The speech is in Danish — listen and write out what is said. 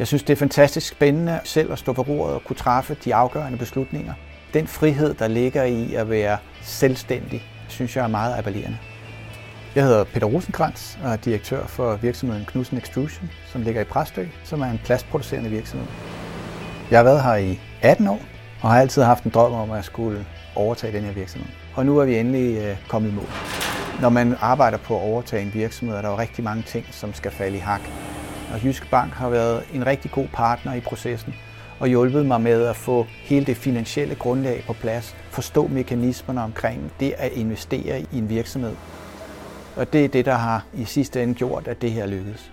Jeg synes, det er fantastisk spændende selv at stå på roret og kunne træffe de afgørende beslutninger. Den frihed, der ligger i at være selvstændig, synes jeg er meget appellerende. Jeg hedder Peter Rosenkrantz og er direktør for virksomheden Knudsen Extrusion, som ligger i Præstø, som er en plastproducerende virksomhed. Jeg har været her i 18 år og har altid haft en drøm om at skulle overtage den her virksomhed. Og nu er vi endelig øh, kommet i mål. Når man arbejder på at overtage en virksomhed, er der jo rigtig mange ting, som skal falde i hak. Og Jyske Bank har været en rigtig god partner i processen og hjulpet mig med at få hele det finansielle grundlag på plads, forstå mekanismerne omkring det at investere i en virksomhed. Og det er det, der har i sidste ende gjort, at det her lykkedes.